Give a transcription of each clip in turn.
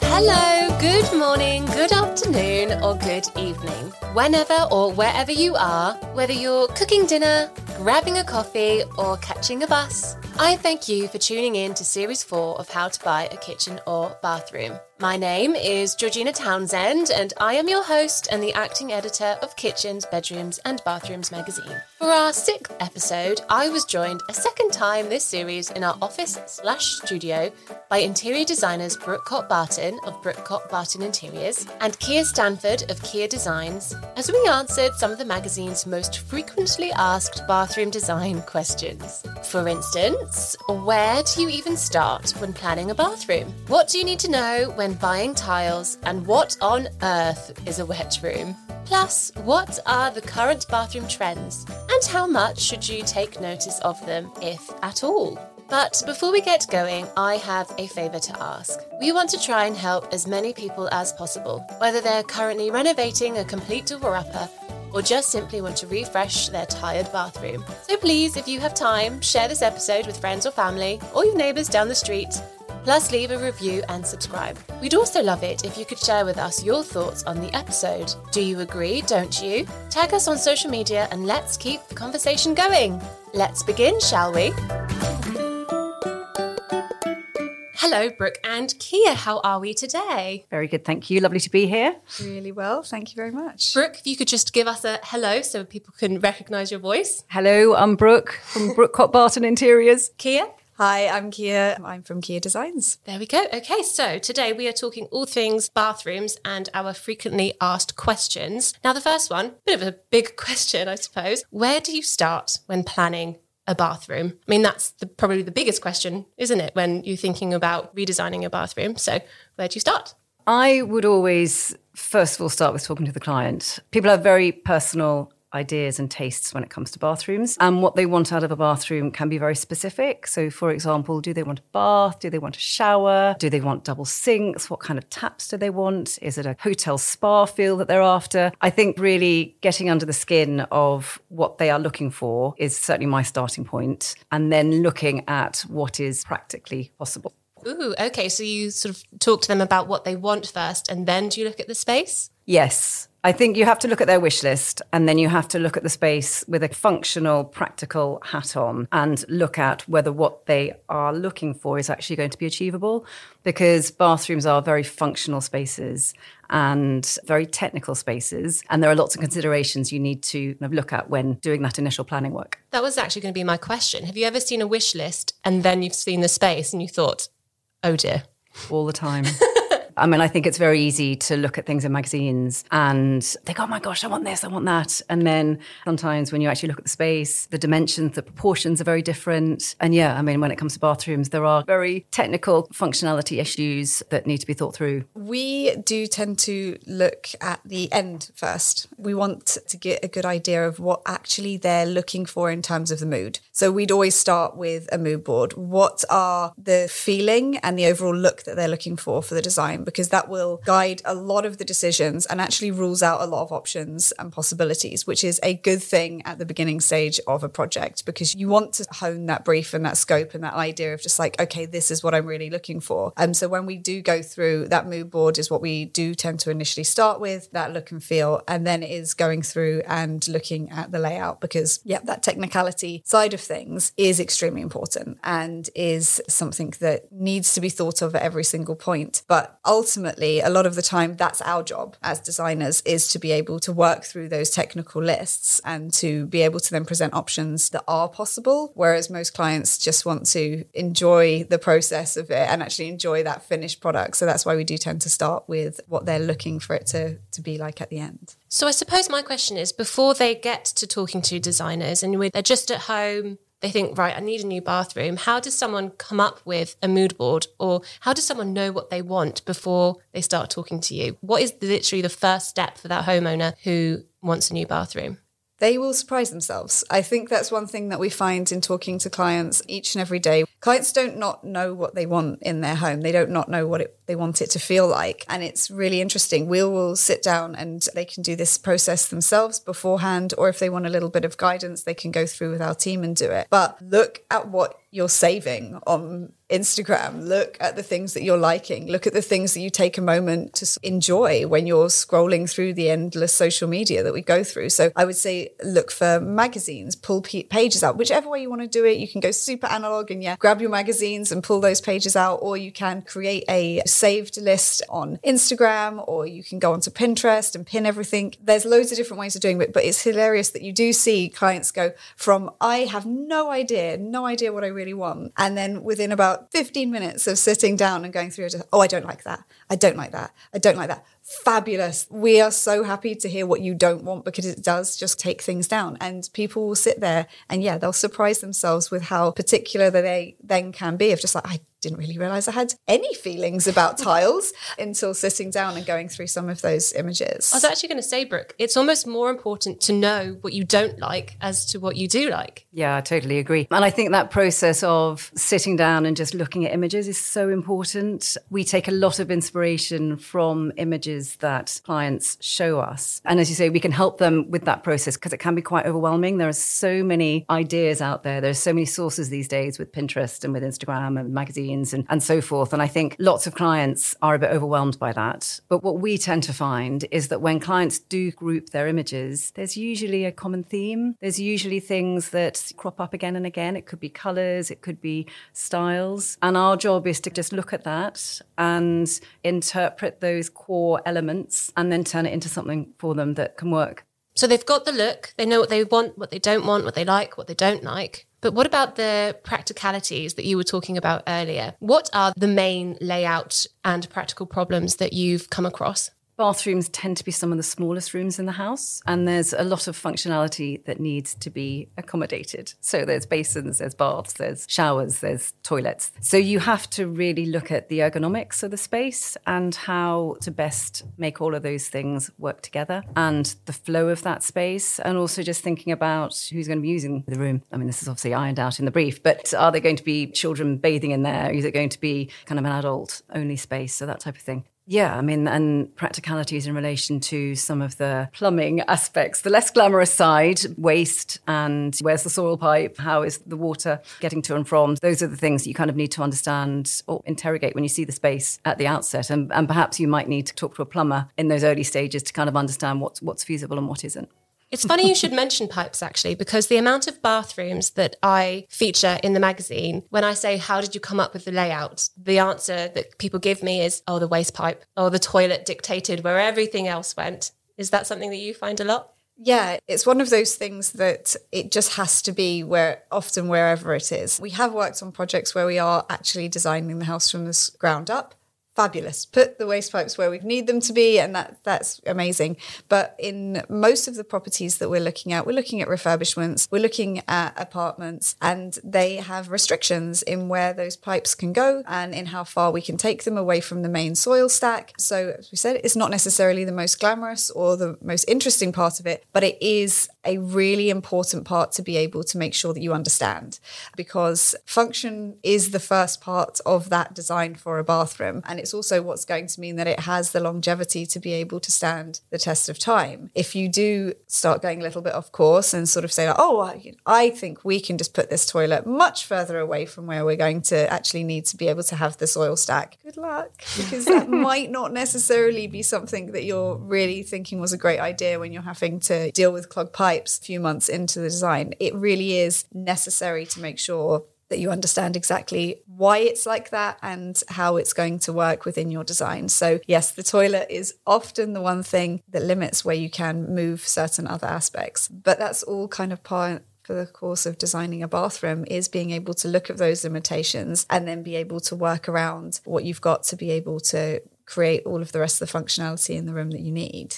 Hello, good morning, good afternoon, or good evening. Whenever or wherever you are, whether you're cooking dinner, grabbing a coffee, or catching a bus, I thank you for tuning in to Series 4 of How to Buy a Kitchen or Bathroom. My name is Georgina Townshend, and I am your host and the acting editor of Kitchens, Bedrooms, and Bathrooms magazine. For our sixth episode, I was joined a second time this series in our office slash studio by interior designers Brooke Copp-Barton of Brooke Copp-Barton Interiors and Kia Stanford of Kia Designs as we answered some of the magazine's most frequently asked bathroom design questions. For instance, where do you even start when planning a bathroom? What do you need to know when buying tiles? And what on earth is a wet room? Plus, what are the current bathroom trends? And how much should you take notice of them, if at all? But before we get going, I have a favour to ask. We want to try and help as many people as possible, whether they're currently renovating a complete door upper or just simply want to refresh their tired bathroom. So please, if you have time, share this episode with friends or family or your neighbours down the street. Plus, leave a review and subscribe. We'd also love it if you could share with us your thoughts on the episode. Do you agree, don't you? Tag us on social media and let's keep the conversation going. Let's begin, shall we? Hello, Brooke and Kia. How are we today? Very good, thank you. Lovely to be here. Really well, thank you very much. Brooke, if you could just give us a hello so people can recognise your voice. Hello, I'm Brooke from Brooke Copp-Barton Interiors. Kia? Hi, I'm Kia. I'm from Kia Designs. There we go. Okay, so today we are talking all things bathrooms and our frequently asked questions. Now, the first one, a bit of a big question, I suppose. Where do you start when planning a bathroom? I mean, that's the, probably the biggest question, isn't it, when you're thinking about redesigning a bathroom? So, where do you start? I would always, first of all, start with talking to the client. People have very personal ideas and tastes when it comes to bathrooms. And what they want out of a bathroom can be very specific. So, for example, do they want a bath? Do they want a shower? Do they want double sinks? What kind of taps do they want? Is it a hotel spa feel that they're after? I think really getting under the skin of what they are looking for is certainly my starting point, and then looking at what is practically possible. Ooh, okay. So you sort of talk to them about what they want first, and then do you look at the space? Yes. I think you have to look at their wish list and then you have to look at the space with a functional, practical hat on and look at whether what they are looking for is actually going to be achievable. Because bathrooms are very functional spaces and very technical spaces. And there are lots of considerations you need to look at when doing that initial planning work. That was actually going to be my question. Have you ever seen a wish list and then you've seen the space and you thought, oh dear? All the time. I mean, I think it's very easy to look at things in magazines and think, oh my gosh, I want this, I want that. And then sometimes when you actually look at the space, the dimensions, the proportions are very different. And yeah, I mean, when it comes to bathrooms, there are very technical functionality issues that need to be thought through. We do tend to look at the end first. We want to get a good idea of what actually they're looking for in terms of the mood. So we'd always start with a mood board. What are the feeling and the overall look that they're looking for for the design? Because that will guide a lot of the decisions and actually rules out a lot of options and possibilities, which is a good thing at the beginning stage of a project because you want to hone that brief and that scope and that idea of just like, okay, this is what I'm really looking for. And so when we do go through that mood board is what we do tend to initially start with, that look and feel, and then it is going through and looking at the layout because, yeah, that technicality side of things is extremely important and is something that needs to be thought of at every single point. But ultimately, a lot of the time, that's our job as designers is to be able to work through those technical lists and to be able to then present options that are possible. Whereas most clients just want to enjoy the process of it and actually enjoy that finished product. So that's why we do tend to start with what they're looking for it to, to be like at the end. So I suppose my question is before they get to talking to designers and they're just at home they think, right, I need a new bathroom. How does someone come up with a mood board or how does someone know what they want before they start talking to you? What is literally the first step for that homeowner who wants a new bathroom? They will surprise themselves. I think that's one thing that we find in talking to clients each and every day. clients don't not know what they want in their home. They don't not know what it, they want it to feel like. And it's really interesting. We will sit down and they can do this process themselves beforehand, or if they want a little bit of guidance, they can go through with our team and do it. But look at what you're saving on Instagram. Look at the things that you're liking. Look at the things that you take a moment to enjoy when you're scrolling through the endless social media that we go through. So I would say look for magazines, pull pages out, whichever way you want to do it. You can go super analog and yeah, grab your magazines and pull those pages out, or you can create a saved list on Instagram, or you can go onto Pinterest and pin everything. There's loads of different ways of doing it, but it's hilarious that you do see clients go from I have no idea, no idea what I really want. And then within about 15 minutes of sitting down and going through it, oh, I don't like that. I don't like that. I don't like that. Fabulous. We are so happy to hear what you don't want because it does just take things down. And people will sit there and, yeah, they'll surprise themselves with how particular they then can be of just like, I didn't really realize I had any feelings about tiles until sitting down and going through some of those images. I was actually going to say, Brooke, it's almost more important to know what you don't like as to what you do like. Yeah, I totally agree. And I think that process of sitting down and just looking at images is so important. We take a lot of inspiration from images that clients show us. And as you say, we can help them with that process because it can be quite overwhelming. There are so many ideas out there. There are so many sources these days with Pinterest and with Instagram and magazines and, and so forth. And I think lots of clients are a bit overwhelmed by that. But what we tend to find is that when clients do group their images, there's usually a common theme. There's usually things that crop up again and again. It could be colors, it could be styles. And our job is to just look at that and interpret those core elements and then turn it into something for them that can work. So they've got the look, they know what they want, what they don't want, what they like, what they don't like. But what about the practicalities that you were talking about earlier? What are the main layout and practical problems that you've come across? Bathrooms tend to be some of the smallest rooms in the house, and there's a lot of functionality that needs to be accommodated. So there's basins, there's baths, there's showers, there's toilets. So you have to really look at the ergonomics of the space and how to best make all of those things work together and the flow of that space, and also just thinking about who's going to be using the room. I mean, this is obviously ironed out in the brief, but are there going to be children bathing in there? Is it going to be kind of an adult only space? So that type of thing. Yeah, I mean, and practicalities in relation to some of the plumbing aspects, the less glamorous side, waste and where's the soil pipe? How is the water getting to and from? Those are the things that you kind of need to understand or interrogate when you see the space at the outset. And, and perhaps you might need to talk to a plumber in those early stages to kind of understand what's, what's feasible and what isn't. It's funny you should mention pipes actually, because the amount of bathrooms that I feature in the magazine, when I say, How did you come up with the layout? The answer that people give me is, Oh, the waste pipe, or the toilet dictated where everything else went. Is that something that you find a lot? Yeah, it's one of those things that it just has to be where often wherever it is. We have worked on projects where we are actually designing the house from the ground up fabulous. Put the waste pipes where we need them to be, and that that's amazing. But in most of the properties that we're looking at, we're looking at refurbishments, we're looking at apartments, and they have restrictions in where those pipes can go and in how far we can take them away from the main soil stack. So, as we said, it's not necessarily the most glamorous or the most interesting part of it, but it is a really important part to be able to make sure that you understand because function is the first part of that design for a bathroom and it's also what's going to mean that it has the longevity to be able to stand the test of time. If you do start going a little bit off course and sort of say, like, oh, I think we can just put this toilet much further away from where we're going to actually need to be able to have the soil stack. Good luck, because that might not necessarily be something that you're really thinking was a great idea when you're having to deal with clogged pipes a few months into the design. It really is necessary to make sure that you understand exactly why it's like that and how it's going to work within your design. So, yes, the toilet is often the one thing that limits where you can move certain other aspects, but that's all kind of part for the course of designing a bathroom is being able to look at those limitations and then be able to work around what you've got to be able to create all of the rest of the functionality in the room that you need.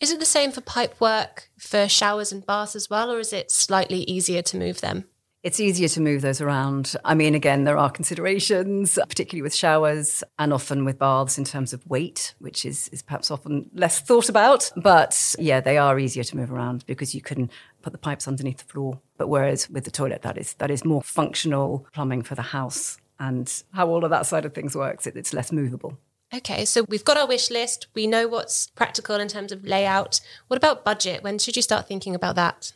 Is it the same for pipe work for showers and baths as well, or is it slightly easier to move them? It's easier to move those around. I mean, again, there are considerations, particularly with showers and often with baths in terms of weight, which is, is perhaps often less thought about. But yeah, they are easier to move around because you can put the pipes underneath the floor. But whereas with the toilet, that is that is more functional plumbing for the house and how all of that side of things works. It, it's less movable. Okay, so we've got our wish list. We know what's practical in terms of layout. What about budget? When should you start thinking about that?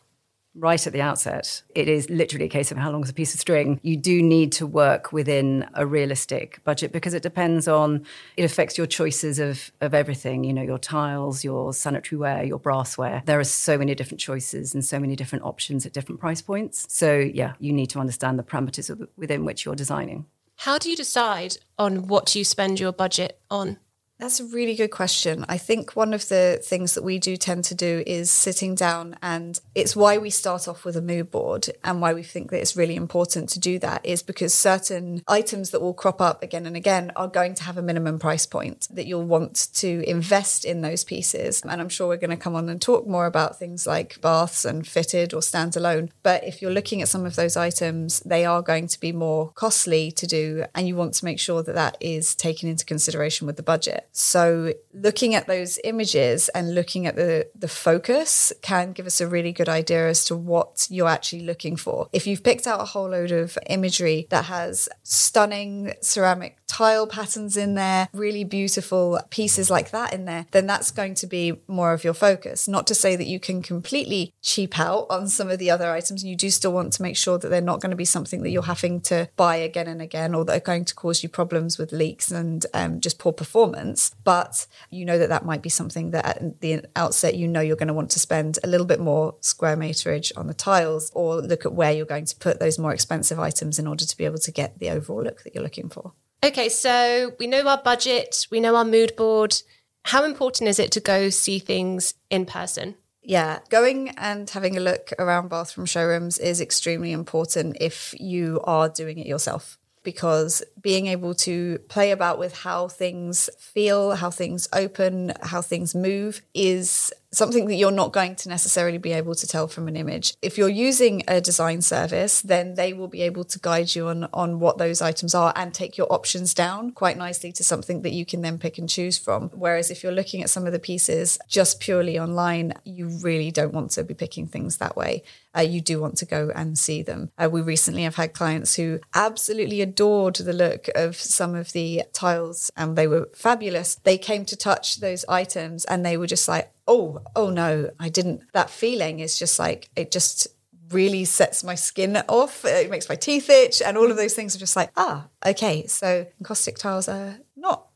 right at the outset. It is literally a case of how long is a piece of string. You do need to work within a realistic budget because it depends on, it affects your choices of, of everything, you know, your tiles, your sanitary ware, your brassware. There are so many different choices and so many different options at different price points. So, yeah, you need to understand the parameters within which you're designing. How do you decide on what you spend your budget on? That's a really good question. I think one of the things that we do tend to do is sitting down, and it's why we start off with a mood board and why we think that it's really important to do that is because certain items that will crop up again and again are going to have a minimum price point that you'll want to invest in those pieces. And I'm sure we're going to come on and talk more about things like baths and fitted or standalone. But if you're looking at some of those items, they are going to be more costly to do, and you want to make sure that that is taken into consideration with the budget. So looking at those images and looking at the the focus can give us a really good idea as to what you're actually looking for. If you've picked out a whole load of imagery that has stunning ceramic tile patterns in there, really beautiful pieces like that in there, then that's going to be more of your focus. Not to say that you can completely cheap out on some of the other items. And you do still want to make sure that they're not going to be something that you're having to buy again and again or that are going to cause you problems with leaks and um, just poor performance. But you know that that might be something that at the outset you know you're going to want to spend a little bit more square meterage on the tiles or look at where you're going to put those more expensive items in order to be able to get the overall look that you're looking for. Okay, so we know our budget, we know our mood board. How important is it to go see things in person? Yeah, going and having a look around bathroom showrooms is extremely important if you are doing it yourself because being able to play about with how things feel, how things open, how things move is something that you're not going to necessarily be able to tell from an image. If you're using a design service, then they will be able to guide you on, on what those items are and take your options down quite nicely to something that you can then pick and choose from. Whereas if you're looking at some of the pieces just purely online, you really don't want to be picking things that way. Uh, you do want to go and see them. Uh, we recently have had clients who absolutely adored the look of some of the tiles and they were fabulous. They came to touch those items and they were just like, oh, oh no, I didn't. That feeling is just like, it just really sets my skin off. It makes my teeth itch. And all of those things are just like, ah, okay. So encaustic tiles are not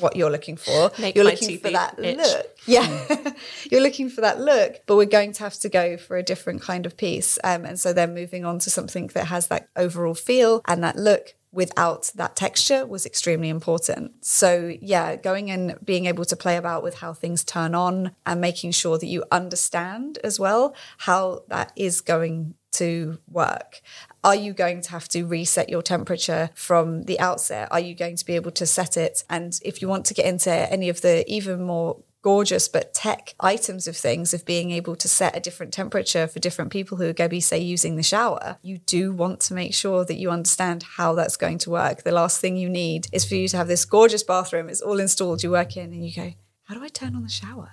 what you're looking for. Make you're looking for that itch. look. Yeah. you're looking for that look, but we're going to have to go for a different kind of piece. Um, and so then moving on to something that has that overall feel and that look without that texture was extremely important. So, yeah, going and being able to play about with how things turn on and making sure that you understand as well how that is going to work. Are you going to have to reset your temperature from the outset? Are you going to be able to set it? And if you want to get into any of the even more gorgeous but tech items of things of being able to set a different temperature for different people who are going to be say using the shower. You do want to make sure that you understand how that's going to work. The last thing you need is for you to have this gorgeous bathroom. It's all installed. You work in and you go how do I turn on the shower?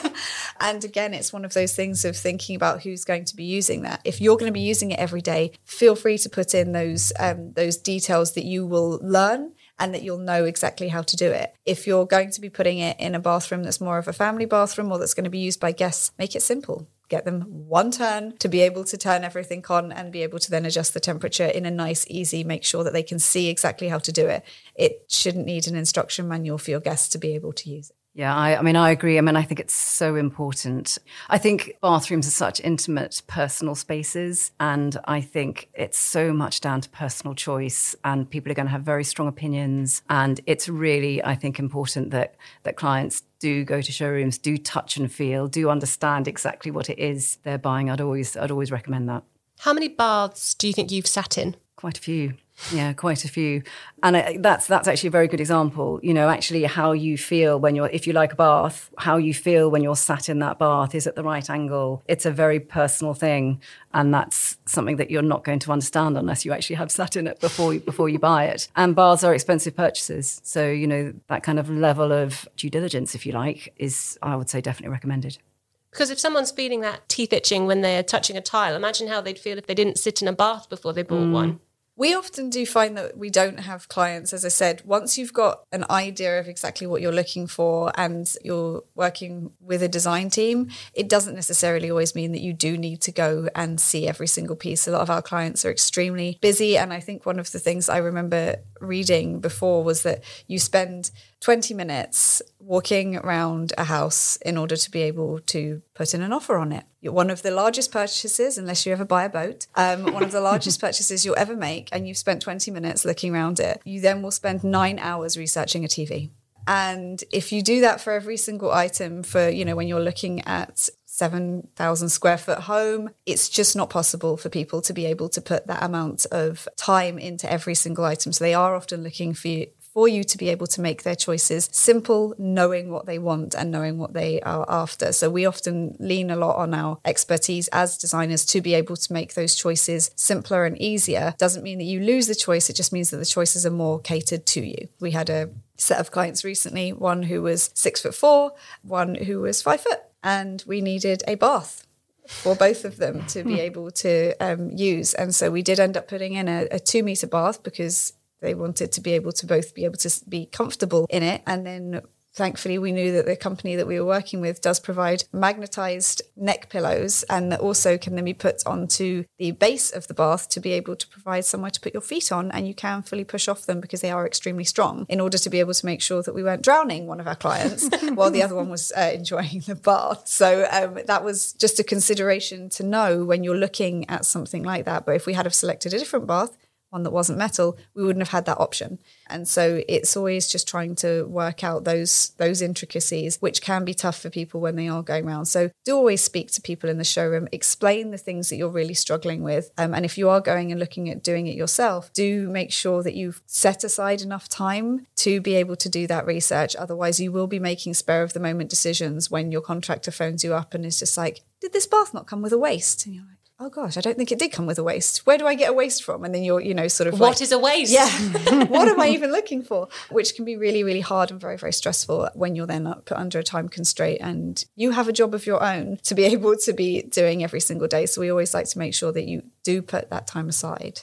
and again, it's one of those things of thinking about who's going to be using that. If you're going to be using it every day, feel free to put in those um, those details that you will learn and that you'll know exactly how to do it. If you're going to be putting it in a bathroom that's more of a family bathroom or that's going to be used by guests, make it simple. Get them one turn to be able to turn everything on and be able to then adjust the temperature in a nice, easy, make sure that they can see exactly how to do it. It shouldn't need an instruction manual for your guests to be able to use it. Yeah, I, I, mean, I agree. I mean, I think it's so important. I think bathrooms are such intimate, personal spaces. And I think it's so much down to personal choice. And people are going to have very strong opinions. And it's really, I think, important that, that clients do go to showrooms, do touch and feel, do understand exactly what it is they're buying. I'd always, I'd always recommend that. How many baths do you think you've sat in? Quite a few. Yeah, quite a few, and that's that's actually a very good example. You know, actually, how you feel when you're, if you like a bath, how you feel when you're sat in that bath is at the right angle. It's a very personal thing, and that's something that you're not going to understand unless you actually have sat in it before you, before you buy it. And baths are expensive purchases, so you know that kind of level of due diligence, if you like, is I would say definitely recommended. Because if someone's feeling that teeth itching when they're touching a tile, imagine how they'd feel if they didn't sit in a bath before they bought mm. one. We often do find that we don't have clients, as I said, once you've got an idea of exactly what you're looking for and you're working with a design team, it doesn't necessarily always mean that you do need to go and see every single piece. A lot of our clients are extremely busy. And I think one of the things I remember reading before was that you spend 20 minutes walking around a house in order to be able to put in an offer on it. One of the largest purchases, unless you ever buy a boat, um, one of the largest purchases you'll ever make, and you've spent 20 minutes looking around it, you then will spend nine hours researching a TV. And if you do that for every single item, for, you know, when you're looking at 7,000 square foot home. It's just not possible for people to be able to put that amount of time into every single item. So they are often looking for you, for you to be able to make their choices simple, knowing what they want and knowing what they are after. So we often lean a lot on our expertise as designers to be able to make those choices simpler and easier. Doesn't mean that you lose the choice, it just means that the choices are more catered to you. We had a set of clients recently, one who was six foot four, one who was five foot, and we needed a bath for both of them to be able to um, use. And so we did end up putting in a, a two meter bath because they wanted to be able to both be able to be comfortable in it. And then thankfully we knew that the company that we were working with does provide magnetized neck pillows and that also can then be put onto the base of the bath to be able to provide somewhere to put your feet on and you can fully push off them because they are extremely strong in order to be able to make sure that we weren't drowning one of our clients while the other one was uh, enjoying the bath so um, that was just a consideration to know when you're looking at something like that but if we had have selected a different bath one that wasn't metal, we wouldn't have had that option. And so it's always just trying to work out those those intricacies, which can be tough for people when they are going around. So do always speak to people in the showroom, explain the things that you're really struggling with, um, and if you are going and looking at doing it yourself, do make sure that you've set aside enough time to be able to do that research. Otherwise, you will be making spare of the moment decisions when your contractor phones you up and is just like, "Did this bath not come with a waste?" And you're like oh gosh, I don't think it did come with a waste. Where do I get a waste from? And then you're, you know, sort of What like, is a waste? Yeah. what am I even looking for? Which can be really, really hard and very, very stressful when you're then put under a time constraint and you have a job of your own to be able to be doing every single day. So we always like to make sure that you do put that time aside.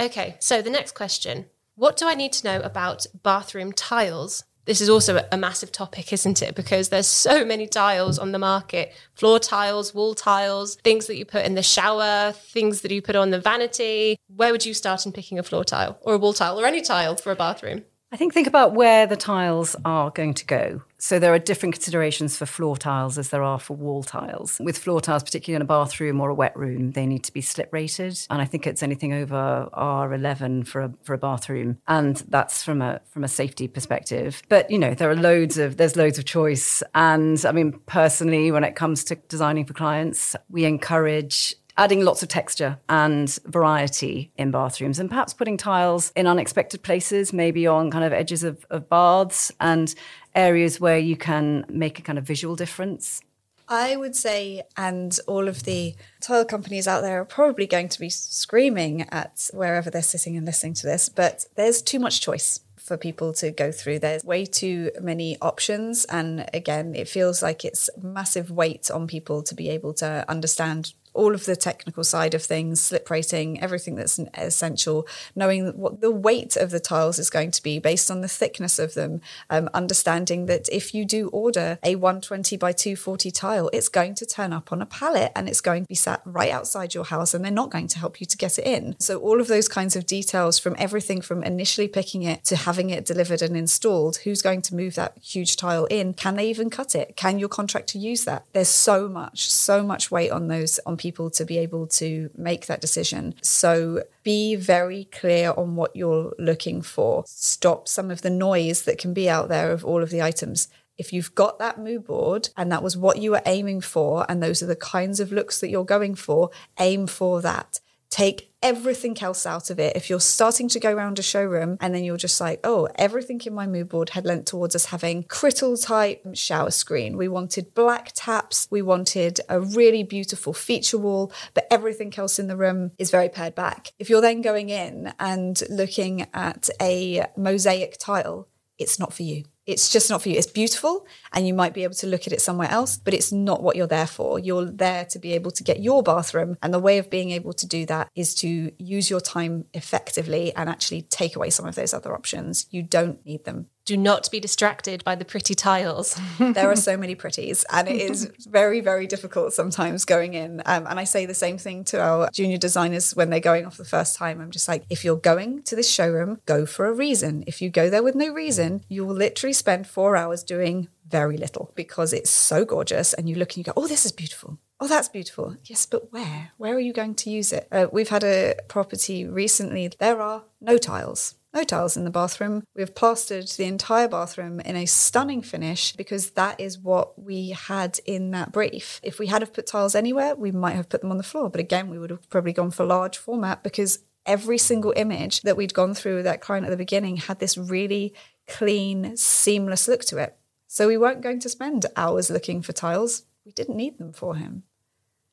Okay, so the next question What do I need to know about bathroom tiles? This is also a massive topic, isn't it? Because there's so many tiles on the market floor tiles, wall tiles, things that you put in the shower, things that you put on the vanity. Where would you start in picking a floor tile or a wall tile or any tile for a bathroom? I think think about where the tiles are going to go. So there are different considerations for floor tiles as there are for wall tiles. With floor tiles, particularly in a bathroom or a wet room, they need to be slip rated, and I think it's anything over R11 for a for a bathroom, and that's from a from a safety perspective. But you know there are loads of there's loads of choice, and I mean personally, when it comes to designing for clients, we encourage adding lots of texture and variety in bathrooms and perhaps putting tiles in unexpected places, maybe on kind of edges of, of baths and areas where you can make a kind of visual difference. I would say, and all of the tile companies out there are probably going to be screaming at wherever they're sitting and listening to this, but there's too much choice for people to go through. There's way too many options. And again, it feels like it's massive weight on people to be able to understand all of the technical side of things, slip rating, everything that's essential, knowing what the weight of the tiles is going to be based on the thickness of them, um, understanding that if you do order a 120 by 240 tile, it's going to turn up on a pallet and it's going to be sat right outside your house and they're not going to help you to get it in. So, all of those kinds of details from everything from initially picking it to having it delivered and installed, who's going to move that huge tile in? Can they even cut it? Can your contractor use that? There's so much, so much weight on those on people to be able to make that decision. So be very clear on what you're looking for. Stop some of the noise that can be out there of all of the items. If you've got that mood board and that was what you were aiming for, and those are the kinds of looks that you're going for, aim for that. Take everything else out of it. If you're starting to go around a showroom and then you're just like, oh, everything in my mood board had lent towards us having Crittall type shower screen. We wanted black taps. We wanted a really beautiful feature wall, but everything else in the room is very pared back. If you're then going in and looking at a mosaic tile, it's not for you it's just not for you. It's beautiful and you might be able to look at it somewhere else, but it's not what you're there for. You're there to be able to get your bathroom. And the way of being able to do that is to use your time effectively and actually take away some of those other options. You don't need them do not be distracted by the pretty tiles. there are so many pretties, and it is very, very difficult sometimes going in. Um, and I say the same thing to our junior designers when they're going off the first time. I'm just like, if you're going to this showroom, go for a reason. If you go there with no reason, you will literally spend four hours doing very little because it's so gorgeous. And you look and you go, oh, this is beautiful. Oh, that's beautiful. Yes, but where? Where are you going to use it? Uh, we've had a property recently. There are no tiles no tiles in the bathroom. We've plastered the entire bathroom in a stunning finish because that is what we had in that brief. If we had have put tiles anywhere, we might have put them on the floor. But again, we would have probably gone for large format because every single image that we'd gone through with that client at the beginning had this really clean, seamless look to it. So we weren't going to spend hours looking for tiles. We didn't need them for him.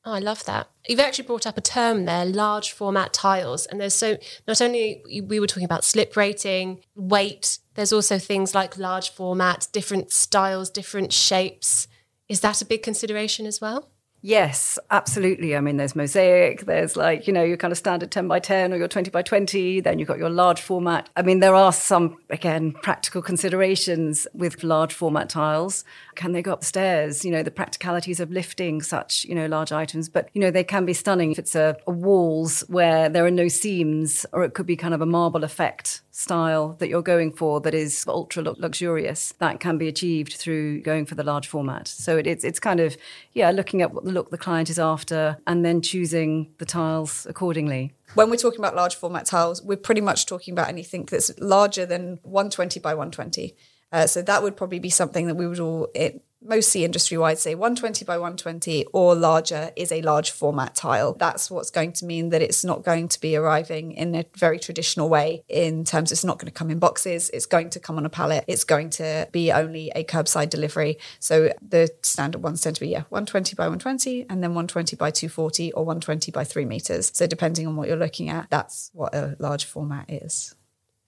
Oh, I love that. You've actually brought up a term there, large format tiles. And there's so, not only we were talking about slip rating, weight, there's also things like large format, different styles, different shapes. Is that a big consideration as well? Yes, absolutely. I mean, there's mosaic, there's like, you know, your kind of standard 10 by 10 or your 20 by 20, then you've got your large format. I mean, there are some, again, practical considerations with large format tiles. Can they go upstairs? You know, the practicalities of lifting such, you know, large items, but, you know, they can be stunning if it's a, a walls where there are no seams, or it could be kind of a marble effect style that you're going for that is ultra luxurious. That can be achieved through going for the large format. So it, it's it's kind of yeah looking at what the look the client is after and then choosing the tiles accordingly. When we're talking about large format tiles we're pretty much talking about anything that's larger than 120 by 120 uh, so that would probably be something that we would all it, mostly industry wide say 120 by 120 or larger is a large format tile. That's what's going to mean that it's not going to be arriving in a very traditional way in terms it's not going to come in boxes, it's going to come on a pallet, it's going to be only a curbside delivery. So the standard ones tend to be yeah, 120 by 120 and then 120 by 240 or 120 by 3 meters. So depending on what you're looking at, that's what a large format is.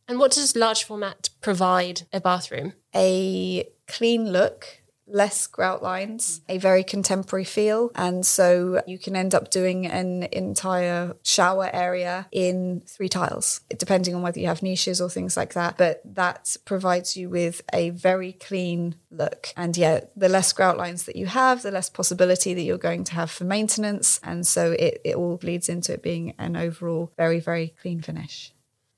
And what does large format provide a bathroom? A clean look less grout lines, a very contemporary feel. And so you can end up doing an entire shower area in three tiles, depending on whether you have niches or things like that. But that provides you with a very clean look. And yeah, the less grout lines that you have, the less possibility that you're going to have for maintenance. And so it, it all leads into it being an overall very, very clean finish.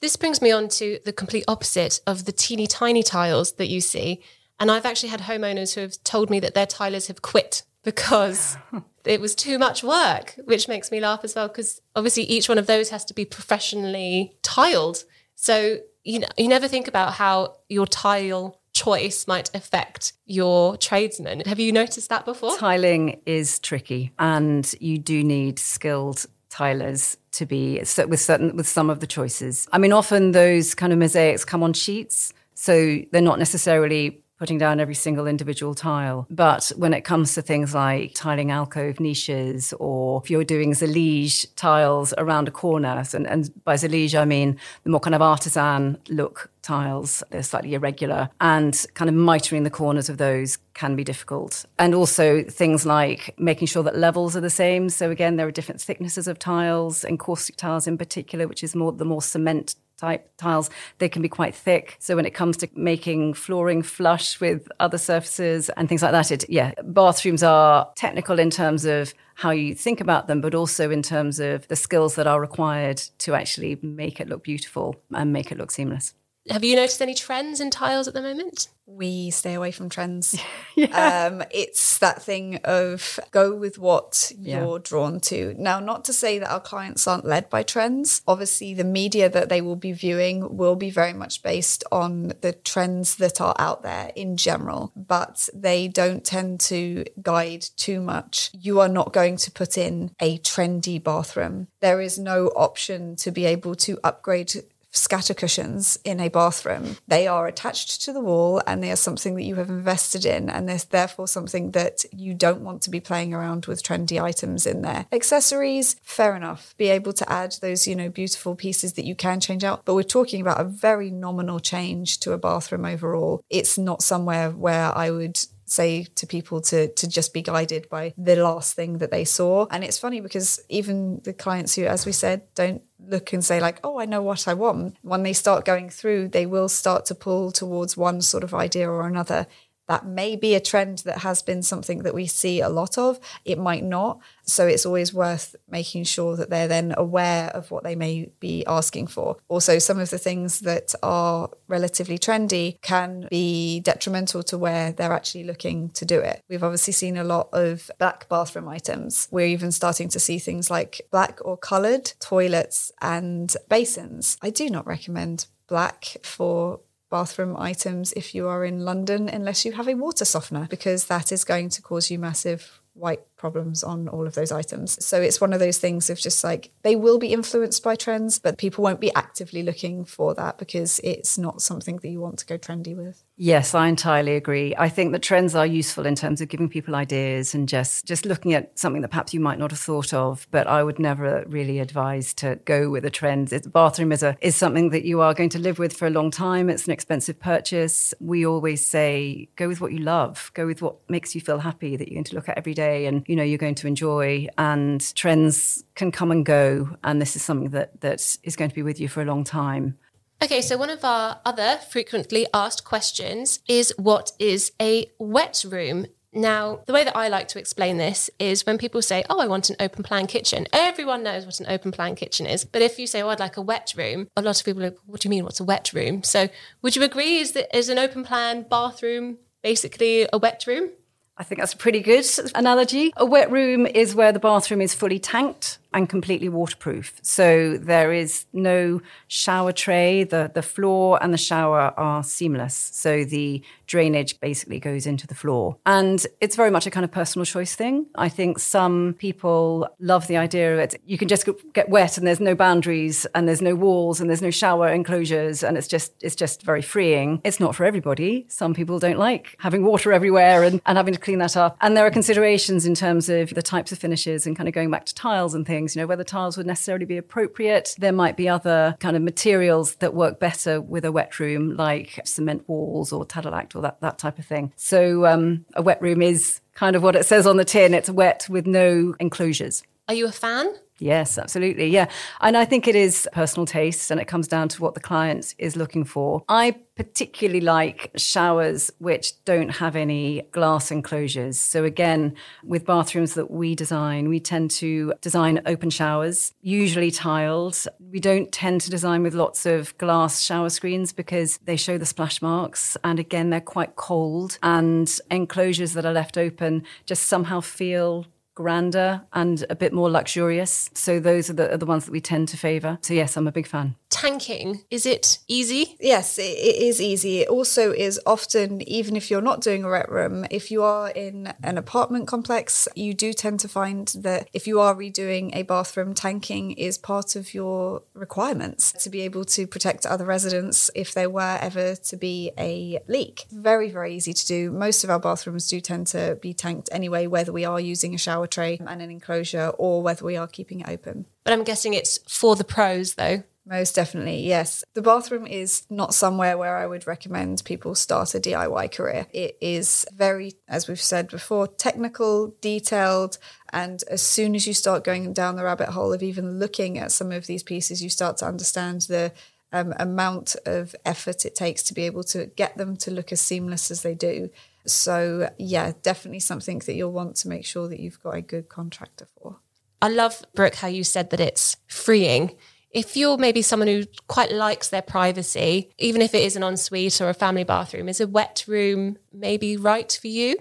This brings me on to the complete opposite of the teeny tiny tiles that you see and I've actually had homeowners who have told me that their tilers have quit because it was too much work, which makes me laugh as well. Because obviously, each one of those has to be professionally tiled. So you know, you never think about how your tile choice might affect your tradesman. Have you noticed that before? Tiling is tricky, and you do need skilled tilers to be with certain with some of the choices. I mean, often those kind of mosaics come on sheets, so they're not necessarily putting down every single individual tile. But when it comes to things like tiling alcove niches, or if you're doing Zellige tiles around a corner, and, and by Zellige I mean the more kind of artisan look tiles, they're slightly irregular, and kind of mitering the corners of those can be difficult. And also things like making sure that levels are the same. So again, there are different thicknesses of tiles, encaustic tiles in particular, which is more the more cement type tiles, they can be quite thick. So when it comes to making flooring flush with other surfaces and things like that, it yeah, bathrooms are technical in terms of how you think about them, but also in terms of the skills that are required to actually make it look beautiful and make it look seamless. Have you noticed any trends in tiles at the moment? We stay away from trends. yeah. um, it's that thing of go with what you're yeah. drawn to. Now, not to say that our clients aren't led by trends. Obviously, the media that they will be viewing will be very much based on the trends that are out there in general, but they don't tend to guide too much. You are not going to put in a trendy bathroom. There is no option to be able to upgrade scatter cushions in a bathroom. They are attached to the wall and they are something that you have invested in. And there's therefore something that you don't want to be playing around with trendy items in there. Accessories, fair enough. Be able to add those, you know, beautiful pieces that you can change out. But we're talking about a very nominal change to a bathroom overall. It's not somewhere where I would say to people to to just be guided by the last thing that they saw. And it's funny because even the clients who as we said don't look and say like oh i know what i want. When they start going through they will start to pull towards one sort of idea or another that may be a trend that has been something that we see a lot of. It might not. So it's always worth making sure that they're then aware of what they may be asking for. Also, some of the things that are relatively trendy can be detrimental to where they're actually looking to do it. We've obviously seen a lot of black bathroom items. We're even starting to see things like black or coloured toilets and basins. I do not recommend black for bathroom items if you are in London, unless you have a water softener, because that is going to cause you massive white problems on all of those items. So it's one of those things of just like they will be influenced by trends, but people won't be actively looking for that because it's not something that you want to go trendy with. Yes, I entirely agree. I think that trends are useful in terms of giving people ideas and just just looking at something that perhaps you might not have thought of. But I would never really advise to go with a trend. The bathroom is a is something that you are going to live with for a long time. It's an expensive purchase. We always say go with what you love. Go with what makes you feel happy that you're going to look at every day and you know you're going to enjoy. And trends can come and go, and this is something that that is going to be with you for a long time. Okay, so one of our other frequently asked questions is what is a wet room? Now, the way that I like to explain this is when people say, Oh, I want an open plan kitchen, everyone knows what an open plan kitchen is. But if you say, Oh, I'd like a wet room, a lot of people are like, What do you mean? What's a wet room? So would you agree? Is that is an open plan bathroom basically a wet room? I think that's a pretty good analogy. A wet room is where the bathroom is fully tanked and completely waterproof. So there is no shower tray. The, the floor and the shower are seamless. So the drainage basically goes into the floor. And it's very much a kind of personal choice thing. I think some people love the idea of it. You can just get wet and there's no boundaries and there's no walls and there's no shower enclosures and it's just it's just very freeing. It's not for everybody. Some people don't like having water everywhere and, and having to clean that up. And there are considerations in terms of the types of finishes and kind of going back to tiles and things things, you know, whether tiles would necessarily be appropriate. There might be other kind of materials that work better with a wet room, like cement walls or Tadelakt or that, that type of thing. So um, a wet room is kind of what it says on the tin. It's wet with no enclosures. Are you a fan? Yes, absolutely. Yeah. And I think it is personal taste and it comes down to what the client is looking for. I particularly like showers which don't have any glass enclosures. So, again, with bathrooms that we design, we tend to design open showers, usually tiled. We don't tend to design with lots of glass shower screens because they show the splash marks. And again, they're quite cold, and enclosures that are left open just somehow feel grander and a bit more luxurious. So those are the, are the ones that we tend to favour. So yes, I'm a big fan. Tanking, is it easy? Yes, it is easy. It also is often, even if you're not doing a wet room, if you are in an apartment complex, you do tend to find that if you are redoing a bathroom, tanking is part of your requirements to be able to protect other residents if there were ever to be a leak. Very, very easy to do. Most of our bathrooms do tend to be tanked anyway, whether we are using a shower shower tray and an enclosure or whether we are keeping it open. But I'm guessing it's for the pros though. Most definitely, yes. The bathroom is not somewhere where I would recommend people start a DIY career. It is very, as we've said before, technical, detailed, and as soon as you start going down the rabbit hole of even looking at some of these pieces, you start to understand the um, amount of effort it takes to be able to get them to look as seamless as they do. So, yeah, definitely something that you'll want to make sure that you've got a good contractor for. I love, Brooke, how you said that it's freeing. If you're maybe someone who quite likes their privacy, even if it is an ensuite or a family bathroom, is a wet room maybe right for you?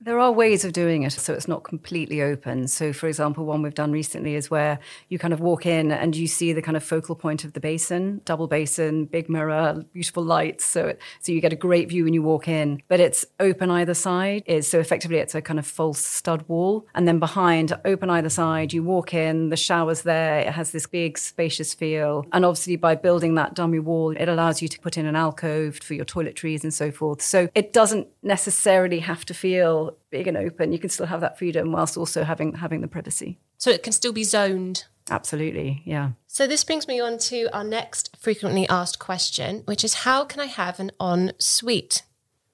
There are ways of doing it so it's not completely open. So, for example, one we've done recently is where you kind of walk in and you see the kind of focal point of the basin, double basin, big mirror, beautiful lights. So, so you get a great view when you walk in, but it's open either side. Is so effectively it's a kind of false stud wall, and then behind, open either side, you walk in, the shower's there. It has this big spacious feel, and obviously by building that dummy wall, it allows you to put in an alcove for your toiletries and so forth. So it doesn't necessarily have to feel big and open. You can still have that freedom whilst also having having the privacy. So it can still be zoned. Absolutely, yeah. So this brings me on to our next frequently asked question, which is how can I have an en suite?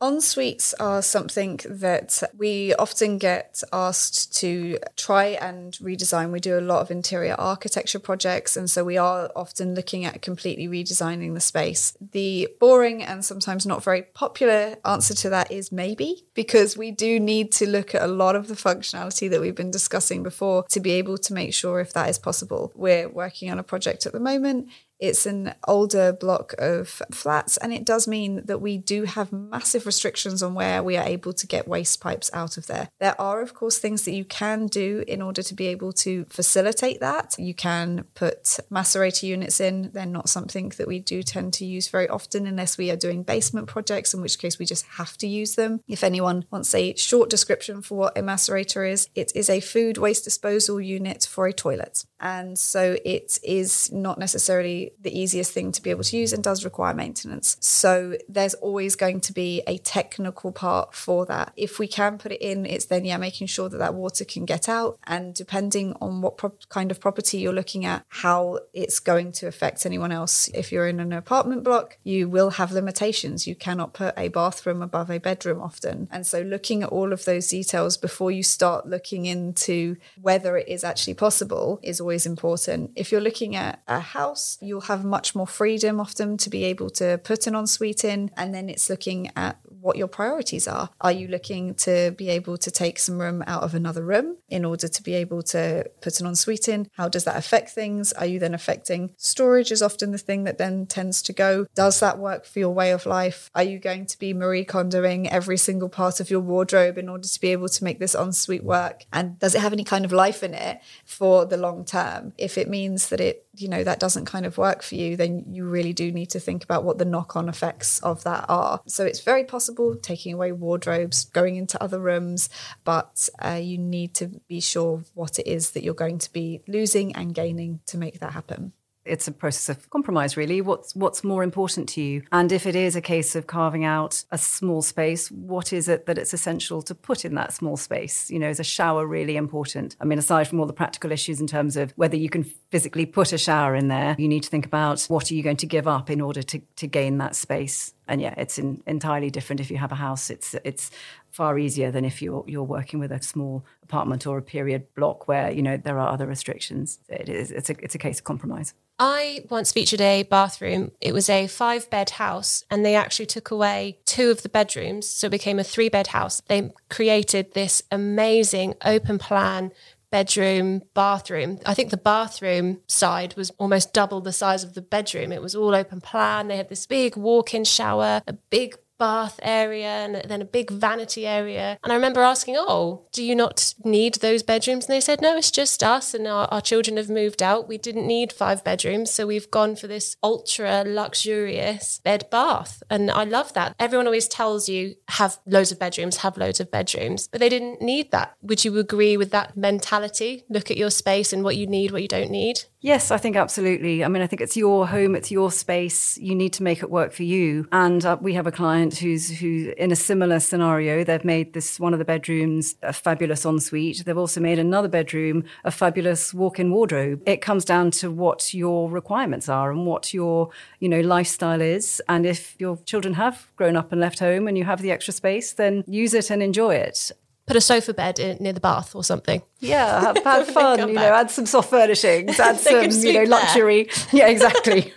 En suites are something that we often get asked to try and redesign. We do a lot of interior architecture projects, and so we are often looking at completely redesigning the space. The boring and sometimes not very popular answer to that is maybe, because we do need to look at a lot of the functionality that we've been discussing before to be able to make sure if that is possible. We're working on a project at the moment it's an older block of flats, and it does mean that we do have massive restrictions on where we are able to get waste pipes out of there. There are, of course, things that you can do in order to be able to facilitate that. You can put macerator units in. They're not something that we do tend to use very often unless we are doing basement projects, in which case we just have to use them. If anyone wants a short description for what a macerator is, it is a food waste disposal unit for a toilet. And so it is not necessarily the easiest thing to be able to use and does require maintenance. So there's always going to be a technical part for that. If we can put it in, it's then, yeah, making sure that that water can get out. And depending on what pro- kind of property you're looking at, how it's going to affect anyone else. If you're in an apartment block, you will have limitations. You cannot put a bathroom above a bedroom often. And so looking at all of those details before you start looking into whether it is actually possible is always important. If you're looking at a house, you'll have much more freedom often to be able to put an ensuite in. And then it's looking at what your priorities are. Are you looking to be able to take some room out of another room in order to be able to put an ensuite in? How does that affect things? Are you then affecting storage? Is often the thing that then tends to go. Does that work for your way of life? Are you going to be Marie Kondoing every single part of your wardrobe in order to be able to make this ensuite work? And does it have any kind of life in it for the long term? If it means that it you know that doesn't kind of work for you then you really do need to think about what the knock-on effects of that are. So it's very possible taking away wardrobes going into other rooms but uh, you need to be sure what it is that you're going to be losing and gaining to make that happen it's a process of compromise really. What's what's more important to you? And if it is a case of carving out a small space what is it that it's essential to put in that small space? You know is a shower really important? I mean aside from all the practical issues in terms of whether you can physically put a shower in there you need to think about what are you going to give up in order to to gain that space. And yeah it's in, entirely different if you have a house. It's it's far easier than if you're you're working with a small apartment or a period block where you know there are other restrictions. It is it's a it's a case of compromise I once featured a bathroom. It was a five bed house, and they actually took away two of the bedrooms. So it became a three bed house. They created this amazing open plan bedroom, bathroom. I think the bathroom side was almost double the size of the bedroom. It was all open plan. They had this big walk in shower, a big bath area and then a big vanity area. And I remember asking, Oh, do you not need those bedrooms? And they said, No, it's just us and our, our children have moved out. We didn't need five bedrooms. So we've gone for this ultra luxurious bed bath. And I love that. Everyone always tells you, have loads of bedrooms, have loads of bedrooms, but they didn't need that. Would you agree with that mentality? Look at your space and what you need, what you don't need? Yes, I think absolutely. I mean, I think it's your home, it's your space. You need to make it work for you. And uh, we have a client who's who in a similar scenario. They've made this one of the bedrooms a fabulous ensuite. They've also made another bedroom a fabulous walk-in wardrobe. It comes down to what your requirements are and what your you know lifestyle is. And if your children have grown up and left home and you have the extra space, then use it and enjoy it put a sofa bed in, near the bath or something. Yeah, have, have fun, you know, add some soft furnishings, add some, you know, luxury. yeah, exactly.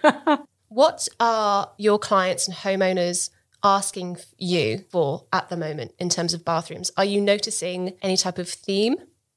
what are your clients and homeowners asking you for at the moment in terms of bathrooms? Are you noticing any type of theme?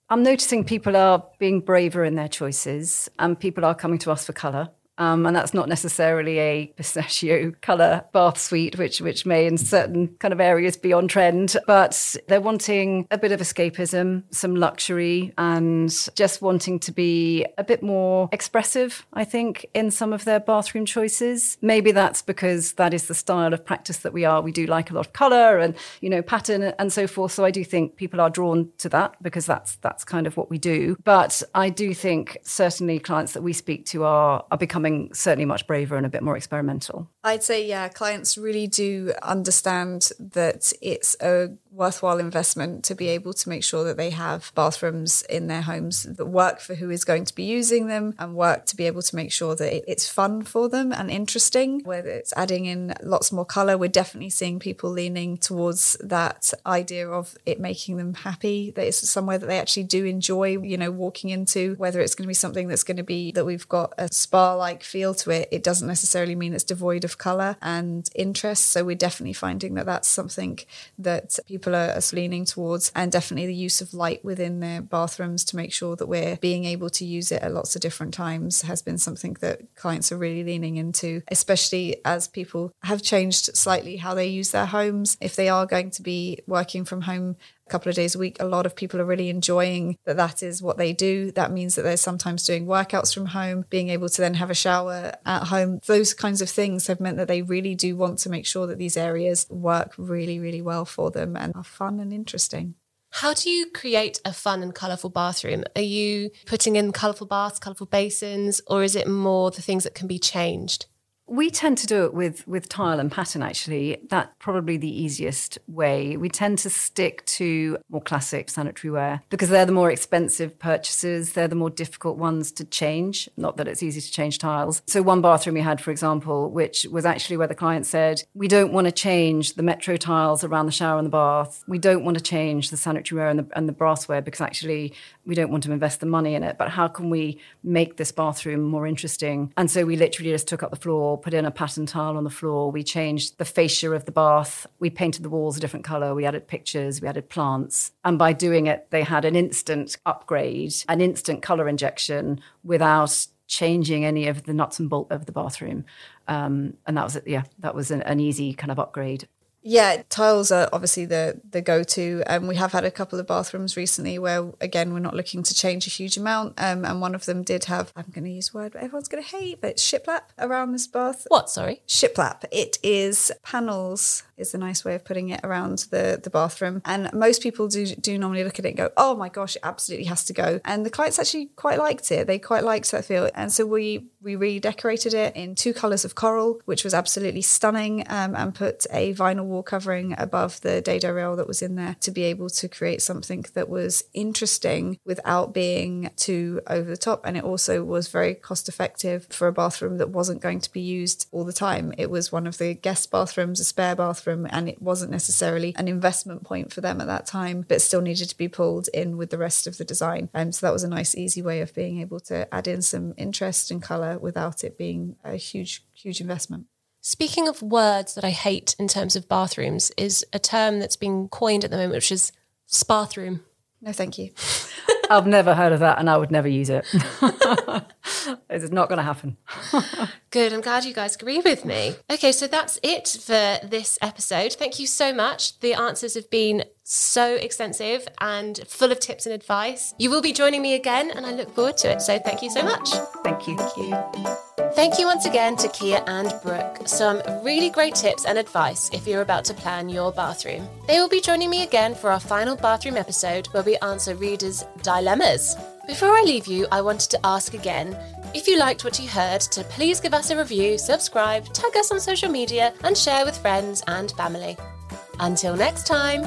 I'm noticing people are being braver in their choices and people are coming to us for colour Um, and that's not necessarily a pistachio colour bath suite, which which may in certain kind of areas be on trend. But they're wanting a bit of escapism, some luxury, and just wanting to be a bit more expressive, I think, in some of their bathroom choices. Maybe that's because that is the style of practice that we are. We do like a lot of colour and, you know, pattern and so forth. So I do think people are drawn to that because that's that's kind of what we do. But I do think certainly clients that we speak to are are becoming certainly much braver and a bit more experimental. I'd say, yeah, clients really do understand that it's a worthwhile investment to be able to make sure that they have bathrooms in their homes that work for who is going to be using them and work to be able to make sure that it's fun for them and interesting. Whether it's adding in lots more color, we're definitely seeing people leaning towards that idea of it making them happy, that it's somewhere that they actually do enjoy, you know, walking into, whether it's going to be something that's going to be that we've got a spa like feel to it. It doesn't necessarily mean it's devoid of color and interest. So we're definitely finding that that's something that people people are, are leaning towards, and definitely the use of light within their bathrooms to make sure that we're being able to use it at lots of different times has been something that clients are really leaning into, especially as people have changed slightly how they use their homes. If they are going to be working from home couple of days a week. A lot of people are really enjoying that that is what they do. That means that they're sometimes doing workouts from home, being able to then have a shower at home. Those kinds of things have meant that they really do want to make sure that these areas work really, really well for them and are fun and interesting. How do you create a fun and colourful bathroom? Are you putting in colourful baths, colourful basins, or is it more the things that can be changed? We tend to do it with with tile and pattern. Actually, that's probably the easiest way. We tend to stick to more classic sanitary ware because they're the more expensive purchases. They're the more difficult ones to change. Not that it's easy to change tiles. So one bathroom we had, for example, which was actually where the client said, "We don't want to change the metro tiles around the shower and the bath. We don't want to change the sanitary ware and the, and the brassware because actually we don't want to invest the money in it. But how can we make this bathroom more interesting?" And so we literally just took up the floor put in a pattern tile on the floor. We changed the fascia of the bath. We painted the walls a different color. We added pictures. We added plants. And by doing it, they had an instant upgrade, an instant color injection without changing any of the nuts and bolts of the bathroom. Um, and that was. Yeah, that was an, an easy kind of upgrade. Yeah, tiles are obviously the the go to. Um, we have had a couple of bathrooms recently where again we're not looking to change a huge amount. Um, and one of them did have I'm going to use a word but everyone's going to hate, but shiplap around this bath. What? Sorry, shiplap. It is panels is a nice way of putting it around the the bathroom. And most people do do normally look at it and go, oh my gosh, it absolutely has to go. And the clients actually quite liked it. They quite liked that feel. And so we we redecorated it in two colors of coral, which was absolutely stunning, um, and put a vinyl wall covering above the dado rail that was in there to be able to create something that was interesting without being too over the top. And it also was very cost effective for a bathroom that wasn't going to be used all the time. It was one of the guest bathrooms, a spare bathroom, and it wasn't necessarily an investment point for them at that time, but still needed to be pulled in with the rest of the design. And so that was a nice, easy way of being able to add in some interest and colour without it being a huge, huge investment. Speaking of words that I hate in terms of bathrooms, is a term that's being coined at the moment, which is spathroom. No, thank you. I've never heard of that and I would never use it. it's not going to happen. Good. I'm glad you guys agree with me. Okay, so that's it for this episode. Thank you so much. The answers have been so extensive and full of tips and advice. You will be joining me again and I look forward to it. So thank you so much. Thank you. Thank you. Thank you once again to Kia and Brooke. Some really great tips and advice if you're about to plan your bathroom. They will be joining me again for our final bathroom episode where we answer readers' dilemmas. Before I leave you, I wanted to ask again if you liked what you heard, to please give us a review, subscribe, tag us on social media, and share with friends and family. Until next time.